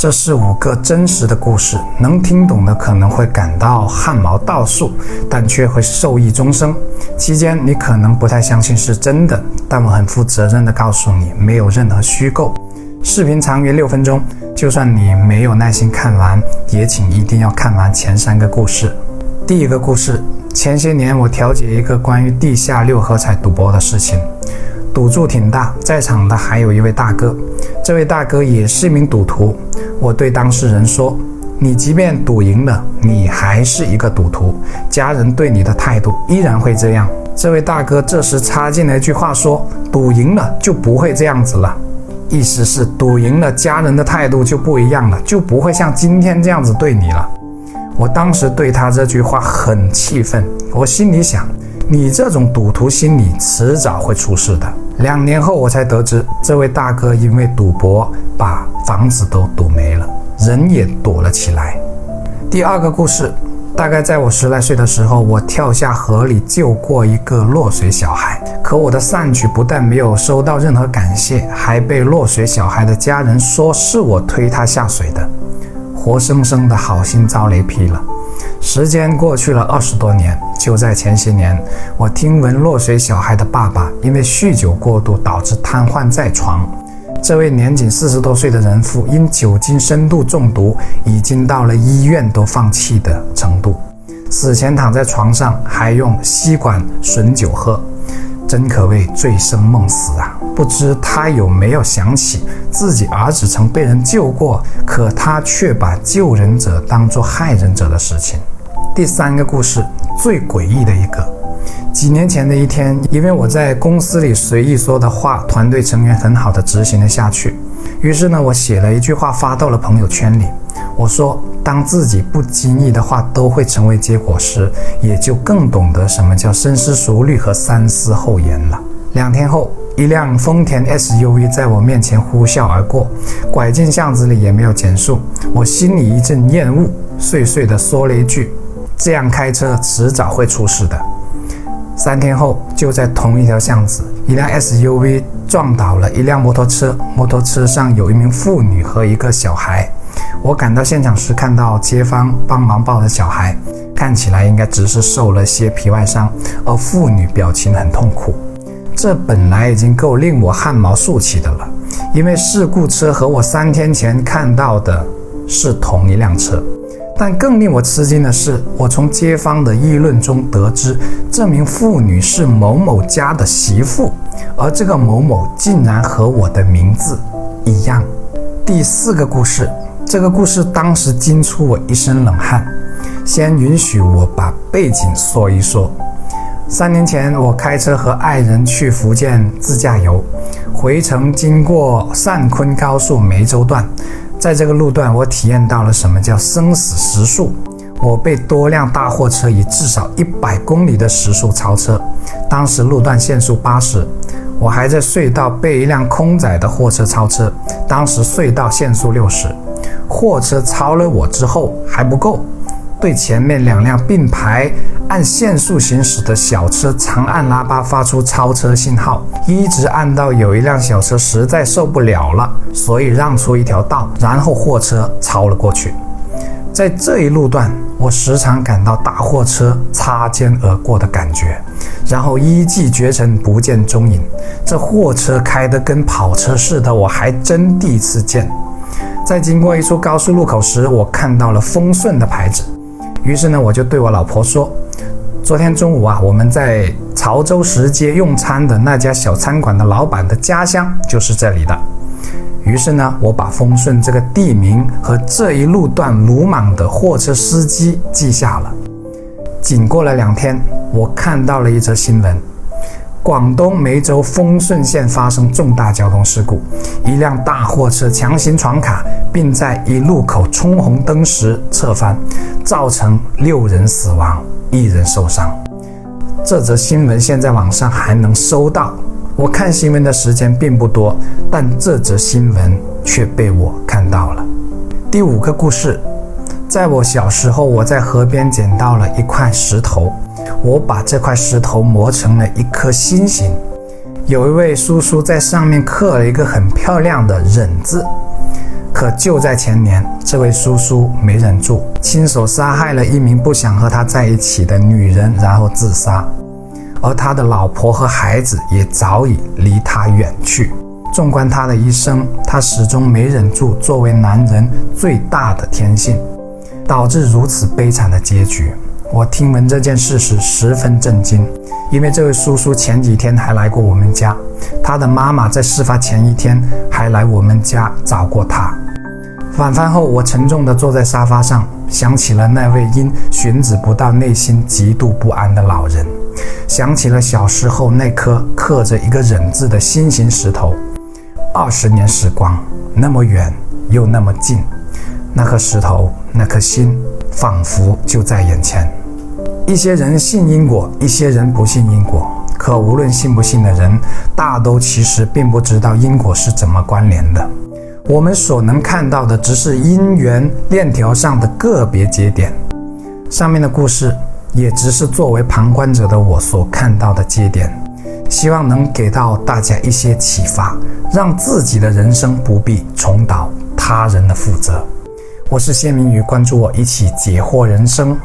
这是五个真实的故事，能听懂的可能会感到汗毛倒竖，但却会受益终生。期间你可能不太相信是真的，但我很负责任地告诉你，没有任何虚构。视频长约六分钟，就算你没有耐心看完，也请一定要看完前三个故事。第一个故事，前些年我调解一个关于地下六合彩赌博的事情。赌注挺大，在场的还有一位大哥，这位大哥也是一名赌徒。我对当事人说：“你即便赌赢了，你还是一个赌徒，家人对你的态度依然会这样。”这位大哥这时插进来一句话说：“赌赢了就不会这样子了。”意思是赌赢了，家人的态度就不一样了，就不会像今天这样子对你了。我当时对他这句话很气愤，我心里想。你这种赌徒心理，迟早会出事的。两年后，我才得知，这位大哥因为赌博把房子都赌没了，人也躲了起来。第二个故事，大概在我十来岁的时候，我跳下河里救过一个落水小孩，可我的善举不但没有收到任何感谢，还被落水小孩的家人说是我推他下水的，活生生的好心遭雷劈了。时间过去了二十多年，就在前些年，我听闻落水小孩的爸爸因为酗酒过度导致瘫痪在床。这位年仅四十多岁的人父因酒精深度中毒，已经到了医院都放弃的程度。死前躺在床上，还用吸管吮酒喝，真可谓醉生梦死啊！不知他有没有想起自己儿子曾被人救过，可他却把救人者当作害人者的事情。第三个故事最诡异的一个，几年前的一天，因为我在公司里随意说的话，团队成员很好的执行了下去。于是呢，我写了一句话发到了朋友圈里，我说：当自己不经意的话都会成为结果时，也就更懂得什么叫深思熟虑和三思后言了。两天后，一辆丰田 SUV 在我面前呼啸而过，拐进巷子里也没有减速，我心里一阵厌恶，碎碎地说了一句。这样开车迟早会出事的。三天后，就在同一条巷子，一辆 SUV 撞倒了一辆摩托车，摩托车上有一名妇女和一个小孩。我赶到现场时，看到街坊帮忙抱着小孩，看起来应该只是受了些皮外伤，而妇女表情很痛苦。这本来已经够令我汗毛竖起的了，因为事故车和我三天前看到的是同一辆车。但更令我吃惊的是，我从街坊的议论中得知，这名妇女是某某家的媳妇，而这个某某竟然和我的名字一样。第四个故事，这个故事当时惊出我一身冷汗。先允许我把背景说一说。三年前，我开车和爱人去福建自驾游，回程经过汕昆高速梅州段。在这个路段，我体验到了什么叫生死时速。我被多辆大货车以至少一百公里的时速超车，当时路段限速八十。我还在隧道被一辆空载的货车超车，当时隧道限速六十。货车超了我之后还不够。对前面两辆并排按限速行驶的小车长按喇叭发出超车信号，一直按到有一辆小车实在受不了了，所以让出一条道，然后货车超了过去。在这一路段，我时常感到大货车擦肩而过的感觉，然后一骑绝尘不见踪影。这货车开得跟跑车似的，我还真第一次见。在经过一处高速路口时，我看到了丰顺的牌子。于是呢，我就对我老婆说：“昨天中午啊，我们在潮州石街用餐的那家小餐馆的老板的家乡就是这里的。”于是呢，我把丰顺这个地名和这一路段鲁莽的货车司机记下了。仅过了两天，我看到了一则新闻。广东梅州丰顺县发生重大交通事故，一辆大货车强行闯卡，并在一路口冲红灯时侧翻，造成六人死亡，一人受伤。这则新闻现在网上还能搜到。我看新闻的时间并不多，但这则新闻却被我看到了。第五个故事，在我小时候，我在河边捡到了一块石头。我把这块石头磨成了一颗心形，有一位叔叔在上面刻了一个很漂亮的“忍”字，可就在前年，这位叔叔没忍住，亲手杀害了一名不想和他在一起的女人，然后自杀。而他的老婆和孩子也早已离他远去。纵观他的一生，他始终没忍住作为男人最大的天性，导致如此悲惨的结局。我听闻这件事时十分震惊，因为这位叔叔前几天还来过我们家，他的妈妈在事发前一天还来我们家找过他。晚饭后，我沉重地坐在沙发上，想起了那位因寻子不到、内心极度不安的老人，想起了小时候那颗刻着一个忍字的心形石头。二十年时光，那么远又那么近，那颗石头，那颗心，仿佛就在眼前。一些人信因果，一些人不信因果。可无论信不信的人，大都其实并不知道因果是怎么关联的。我们所能看到的，只是因缘链条上的个别节点。上面的故事，也只是作为旁观者的我所看到的节点。希望能给到大家一些启发，让自己的人生不必重蹈他人的覆辙。我是谢明宇，关注我，一起解惑人生。